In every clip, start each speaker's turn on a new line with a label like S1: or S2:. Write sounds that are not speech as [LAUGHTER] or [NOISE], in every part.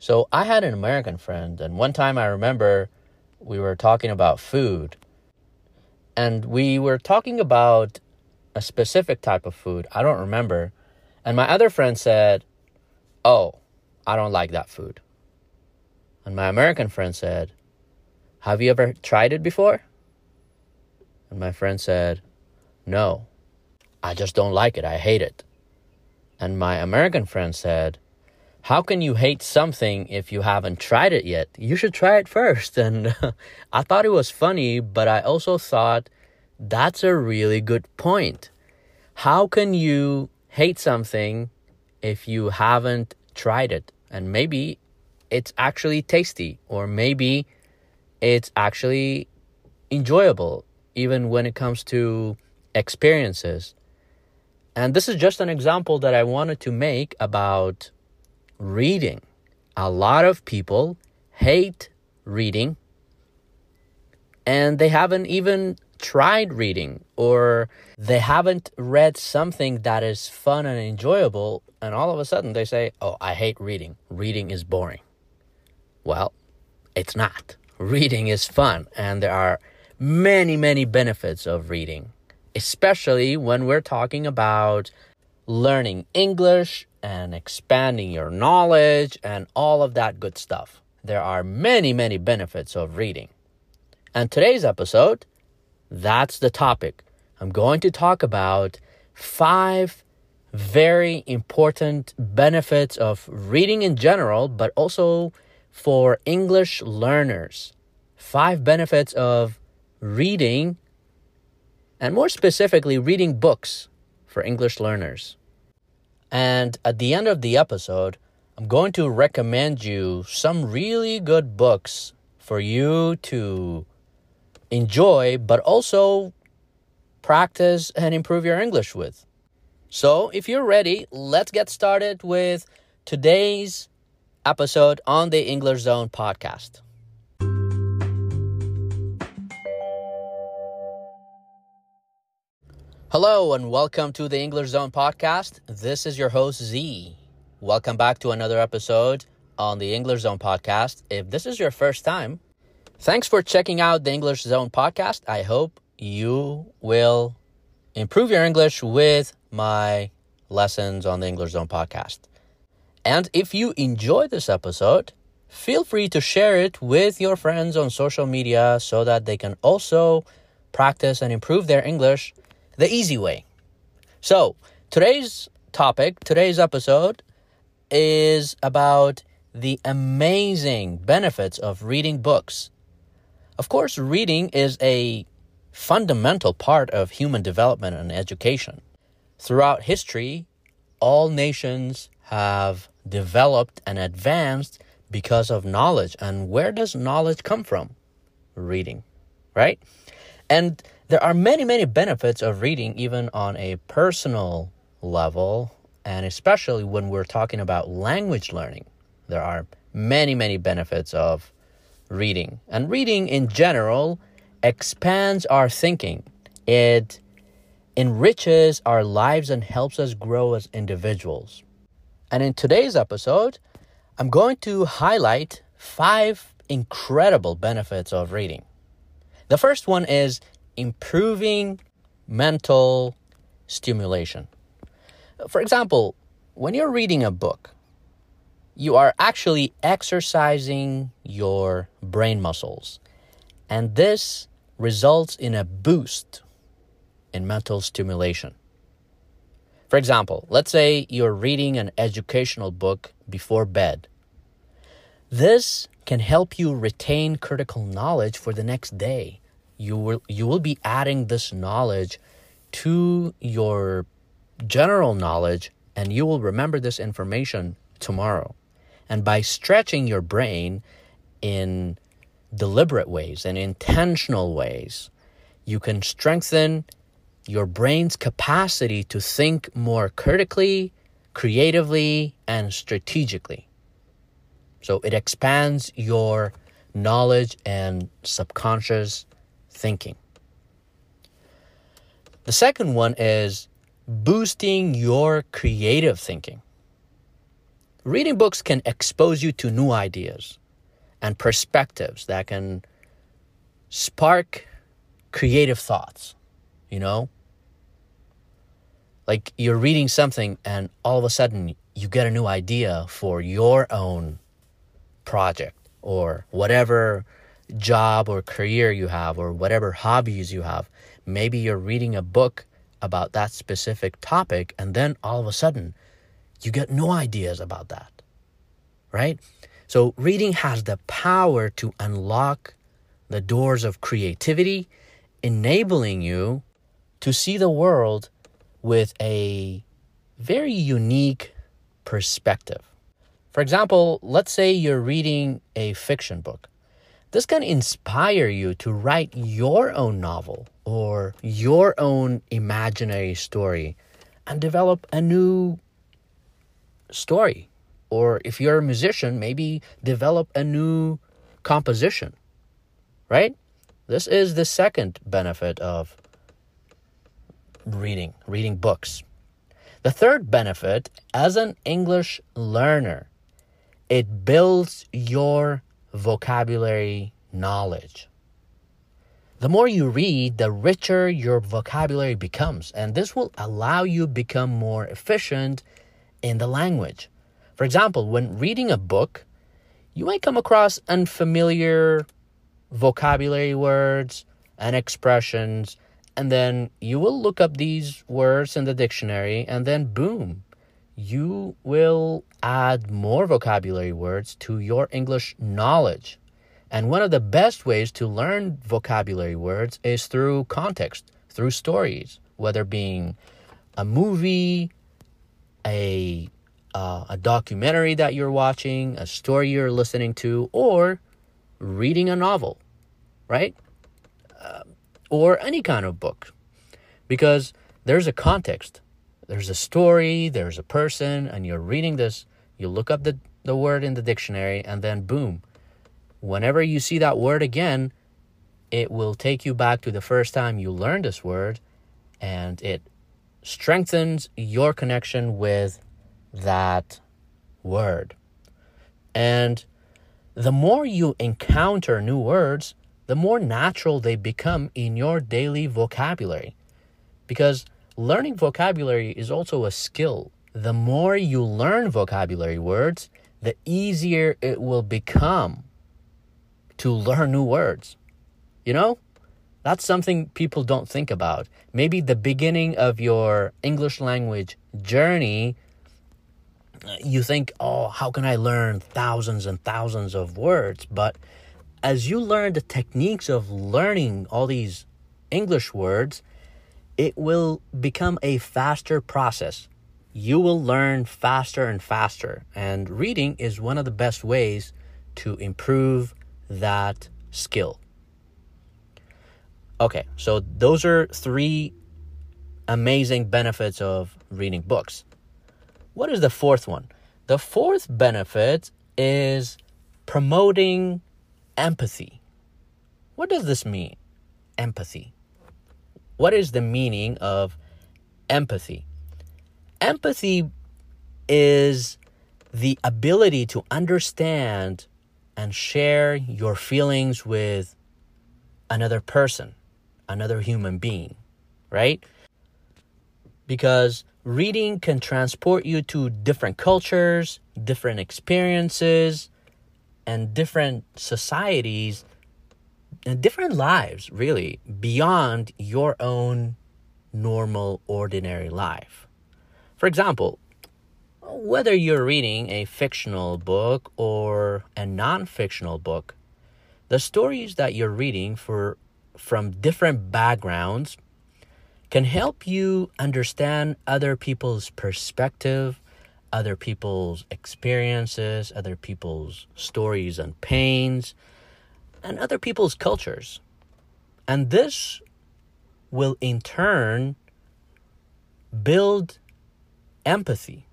S1: So I had an American friend, and one time I remember we were talking about food, and we were talking about a specific type of food. I don't remember. And my other friend said, Oh, I don't like that food. And my American friend said, Have you ever tried it before? And my friend said, No, I just don't like it. I hate it. And my American friend said, how can you hate something if you haven't tried it yet? You should try it first. [LAUGHS] And uh, I thought it was funny, but I also thought that's a really good point. How can you hate something if you haven't tried it? And maybe it's actually tasty, or maybe it's actually enjoyable, even when it comes to experiences. And this is just an example that I wanted to make about reading. A lot of people hate reading and they haven't even tried reading or they haven't read something that is fun and enjoyable and all of a sudden they say, "Oh, I hate reading. Reading is boring." Well, it's not. Reading is fun and there are many, many benefits of reading, especially when we're talking about learning English and expanding your knowledge and all of that good stuff. There are many, many benefits of reading. And today's episode, that's the topic. I'm going to talk about five very important benefits of reading in general, but also for English learners. Five benefits of reading, and more specifically, reading books for English learners. And at the end of the episode, I'm going to recommend you some really good books for you to enjoy, but also practice and improve your English with. So, if you're ready, let's get started with today's episode on the English Zone podcast. Hello and welcome to the English Zone podcast. This is your host Z. Welcome back to another episode on the English Zone podcast. If this is your first time, thanks for checking out the English Zone podcast. I hope you will improve your English with my lessons on the English Zone podcast. And if you enjoy this episode, feel free to share it with your friends on social media so that they can also practice and improve their English the easy way. So, today's topic, today's episode is about the amazing benefits of reading books. Of course, reading is a fundamental part of human development and education. Throughout history, all nations have developed and advanced because of knowledge. And where does knowledge come from? Reading, right? And there are many, many benefits of reading, even on a personal level, and especially when we're talking about language learning. There are many, many benefits of reading. And reading in general expands our thinking, it enriches our lives and helps us grow as individuals. And in today's episode, I'm going to highlight five incredible benefits of reading. The first one is improving mental stimulation. For example, when you're reading a book, you are actually exercising your brain muscles, and this results in a boost in mental stimulation. For example, let's say you're reading an educational book before bed. This can help you retain critical knowledge for the next day you will you will be adding this knowledge to your general knowledge and you will remember this information tomorrow. And by stretching your brain in deliberate ways and intentional ways you can strengthen your brain's capacity to think more critically creatively and strategically. So it expands your knowledge and subconscious thinking. The second one is boosting your creative thinking. reading books can expose you to new ideas and perspectives that can spark creative thoughts, you know? Like you're reading something and all of a sudden you get a new idea for your own project or whatever job or career you have or whatever hobbies you have. Maybe you're reading a book about that specific topic and then all of a sudden you get no ideas about that. Right? So reading has the power to unlock the doors of creativity, enabling you to see the world with a very unique perspective. For example, let's say you're reading a fiction book. This can inspire you to write your own novel or your own imaginary story and develop a new story. Or if you're a musician, maybe develop a new composition, right? This is the second benefit of reading, reading books. The third benefit, as an English learner, it builds your vocabulary knowledge. The more you read, the richer your vocabulary becomes, and this will allow you become more efficient in the language. For example, when reading a book, you might come across unfamiliar vocabulary words and expressions and then you will look up these words in the dictionary, and then boom, you will add more vocabulary words to your English knowledge. And one of the best ways to learn vocabulary words is through context, through stories, whether being a movie, a uh, a documentary that you're watching, a story you're listening to, or reading a novel, right? or any kind of book because there's a context. There's a story, there's a person, and you're reading this. You look up the, the word in the dictionary, and then boom, whenever you see that word again, it will take you back to the first time you learned this word, and it strengthens your connection with that word. And the more you encounter new words, the more natural they become in your daily vocabulary. Because learning vocabulary is also a skill. The more you learn vocabulary words, the easier it will become to learn new words. You know? That's something people don't think about. Maybe the beginning of your English language journey, you think, oh, how can I learn thousands and thousands of words? But as you learn the techniques of learning all these English words, it will become a faster process. You will learn faster and faster. And reading is one of the best ways to improve that skill. Okay, so those are three amazing benefits of reading books. What is the fourth one? The fourth benefit is promoting empathy. What does this mean? Empathy. What is the meaning of empathy? Empathy is the ability to understand and share your feelings with another person, another human being, right? Because reading can transport you to different cultures, different experiences, and different societies Uh, different lives, really, beyond your own normal, ordinary life. For example, whether you're reading a fictional book or a non fictional book, the stories that you're reading for, from different backgrounds can help you understand other people's perspective other people's experiences, other people's stories and pains, and other people's cultures. And this will in turn build empathy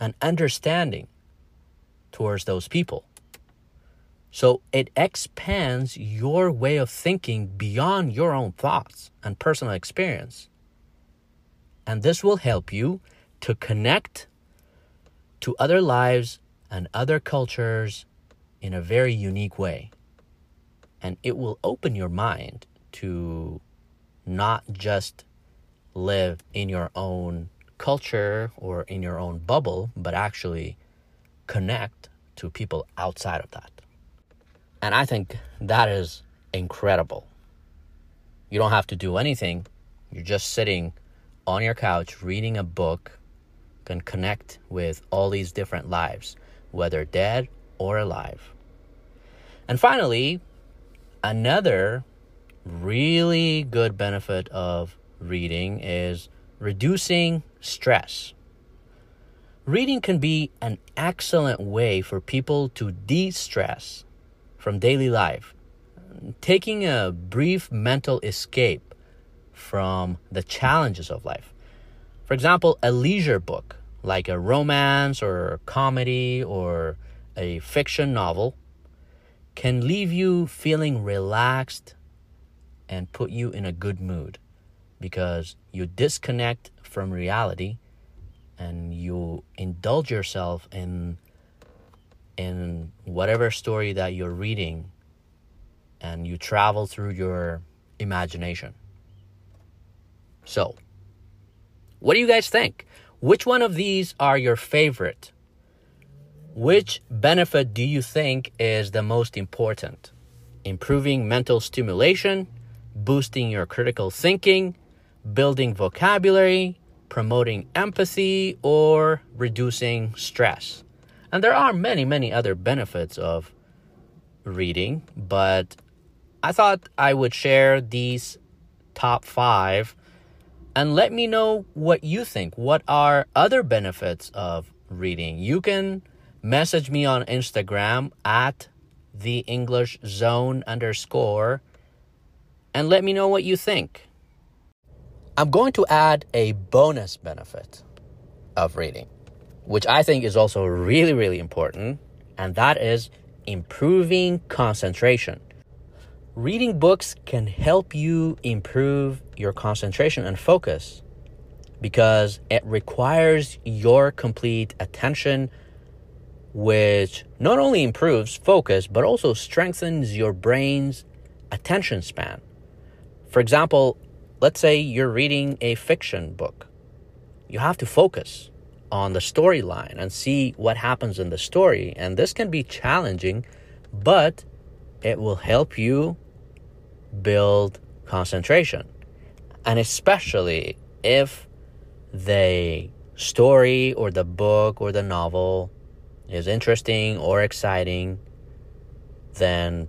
S1: and understanding towards those people. So it expands your way of thinking beyond your own thoughts and personal experience. And this will help you to connect to other lives and other cultures in a very unique way. And it will open your mind to not just live in your own culture or in your own bubble, but actually connect to people outside of that. And I think that is incredible. You don't have to do anything, you're just sitting on your couch reading a book, can connect with all these different lives, whether dead or alive. And finally, another really good benefit of reading is reducing stress. Reading can be an excellent way for people to de stress from daily life, taking a brief mental escape from the challenges of life. For example, a leisure book like a romance or comedy or a fiction novel can leave you feeling relaxed and put you in a good mood because you disconnect from reality and you indulge yourself in in whatever story that you're reading and you travel through your imagination. So, what do you guys think? Which one of these are your favorite? Which benefit do you think is the most important? Improving mental stimulation, boosting your critical thinking, building vocabulary, promoting empathy, or reducing stress. And there are many, many other benefits of reading, but I thought I would share these top five and let me know what you think. What are other benefits of reading? You can message me on Instagram at the English zone underscore and let me know what you think. I'm going to add a bonus benefit of reading, which I think is also really, really important, and that is improving concentration. Reading books can help you improve your concentration and focus because it requires your complete attention which not only improves focus but also strengthens your brain's attention span. For example, let's say you're reading a fiction book. You have to focus on the storyline and see what happens in the story. And this can be challenging, but it will help you build concentration. And especially if the story or the book or the novel is interesting or exciting, then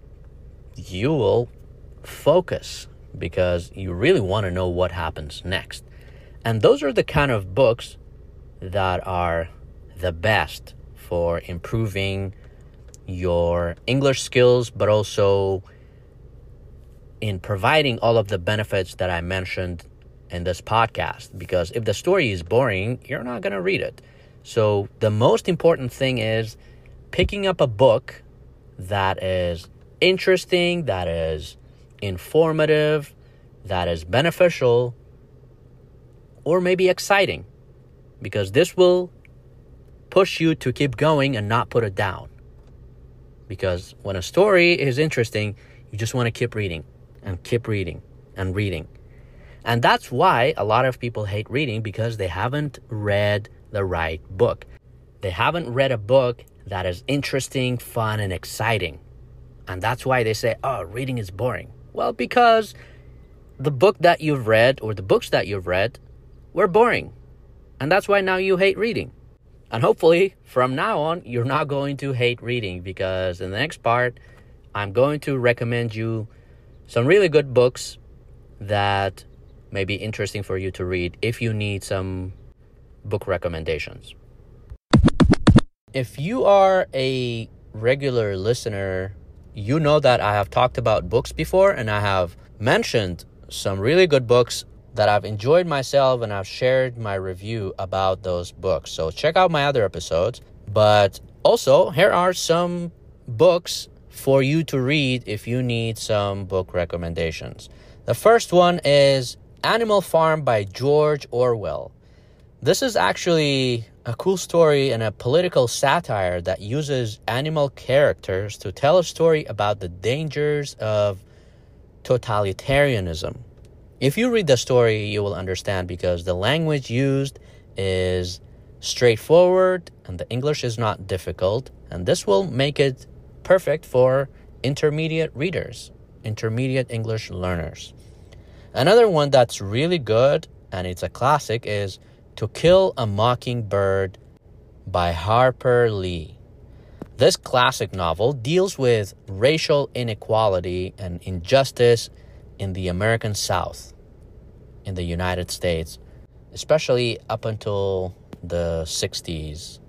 S1: you will focus because you really want to know what happens next. And those are the kind of books that are the best for improving your English skills, but also in providing all of the benefits that I mentioned in this podcast. Because if the story is boring, you're not going to read it. So, the most important thing is picking up a book that is interesting, that is informative, that is beneficial, or maybe exciting, because this will push you to keep going and not put it down. Because when a story is interesting, you just want to keep reading and keep reading and reading. And that's why a lot of people hate reading because they haven't read the right book. They haven't read a book that is interesting, fun, and exciting. And that's why they say, oh, reading is boring. Well, because the book that you've read or the books that you've read were boring. And that's why now you hate reading. And hopefully, from now on, you're not going to hate reading because in the next part, I'm going to recommend you some really good books that may be interesting for you to read if you need some book recommendations. If you are a regular listener, you know that I have talked about books before and I have mentioned some really good books that I've enjoyed myself and I've shared my review about those books. So check out my other episodes. But also, here are some books for you to read if you need some book recommendations. The first one is Animal Farm by George Orwell. This is actually a cool story and a political satire that uses animal characters to tell a story about the dangers of totalitarianism. If you read the story, you will understand because the language used is straightforward and the English is not difficult, and this will make it perfect for intermediate readers, intermediate English learners. Another one that's really good and it's a classic is To Kill a Mockingbird by Harper Lee. This classic novel deals with racial inequality and injustice in the American South, in the United States, especially up until the 60s.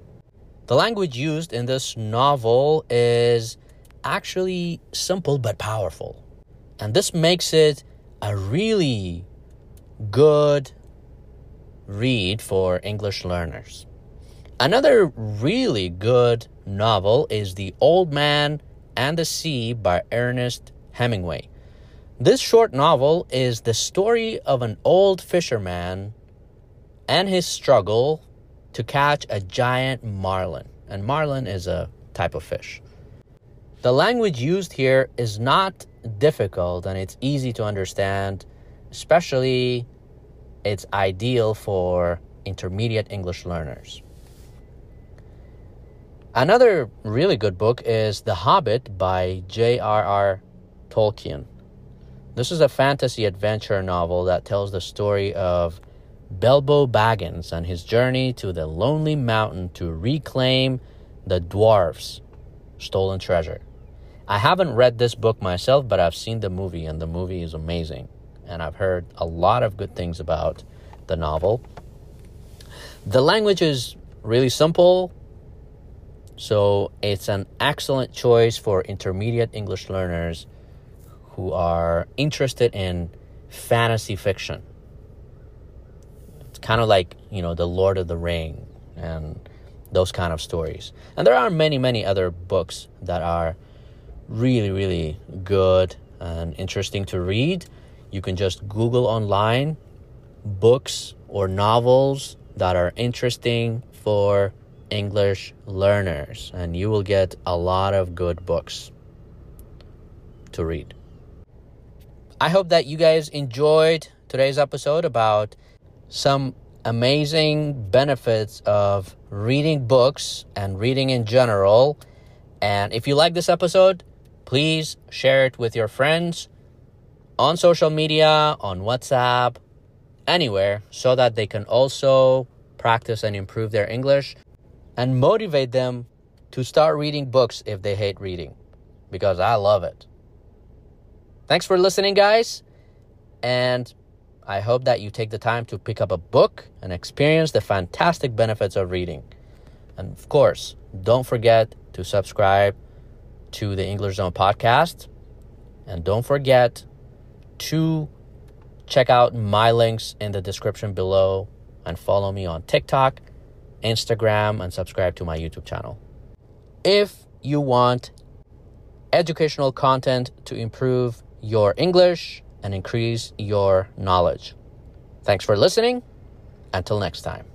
S1: The language used in this novel is actually simple but powerful. And this makes it a really good read for English learners. Another really good novel is The Old Man and the Sea by Ernest Hemingway. This short novel is the story of an old fisherman and his struggle to catch a giant marlin. And marlin is a type of fish. The language used here is not difficult and it's easy to understand, especially it's ideal for intermediate English learners. Another really good book is The Hobbit by J.R.R. Tolkien. This is a fantasy adventure novel that tells the story of Bilbo Baggins and his journey to the Lonely Mountain to reclaim the dwarves' stolen treasure. I haven't read this book myself, but I've seen the movie, and the movie is amazing. And I've heard a lot of good things about the novel. The language is really simple, so it's an excellent choice for intermediate English learners who are interested in fantasy fiction. It's kind of like, you know, The Lord of the Ring and those kind of stories. And there are many, many other books that are really, really good and interesting to read. You can just Google online books or novels that are interesting for English learners, and you will get a lot of good books to read. I hope that you guys enjoyed today's episode about some amazing benefits of reading books and reading in general. And if you like this episode, please share it with your friends on social media, on WhatsApp, anywhere, so that they can also practice and improve their English and motivate them to start reading books if they hate reading because I love it. Thanks for listening, guys. And I hope that you take the time to pick up a book and experience the fantastic benefits of reading. And of course, don't forget to subscribe to the English Zone podcast. And don't forget to check out my links in the description below and follow me on TikTok Instagram, and subscribe to my YouTube channel. If you want educational content to improve your English and increase your knowledge. Thanks for listening. Until next time.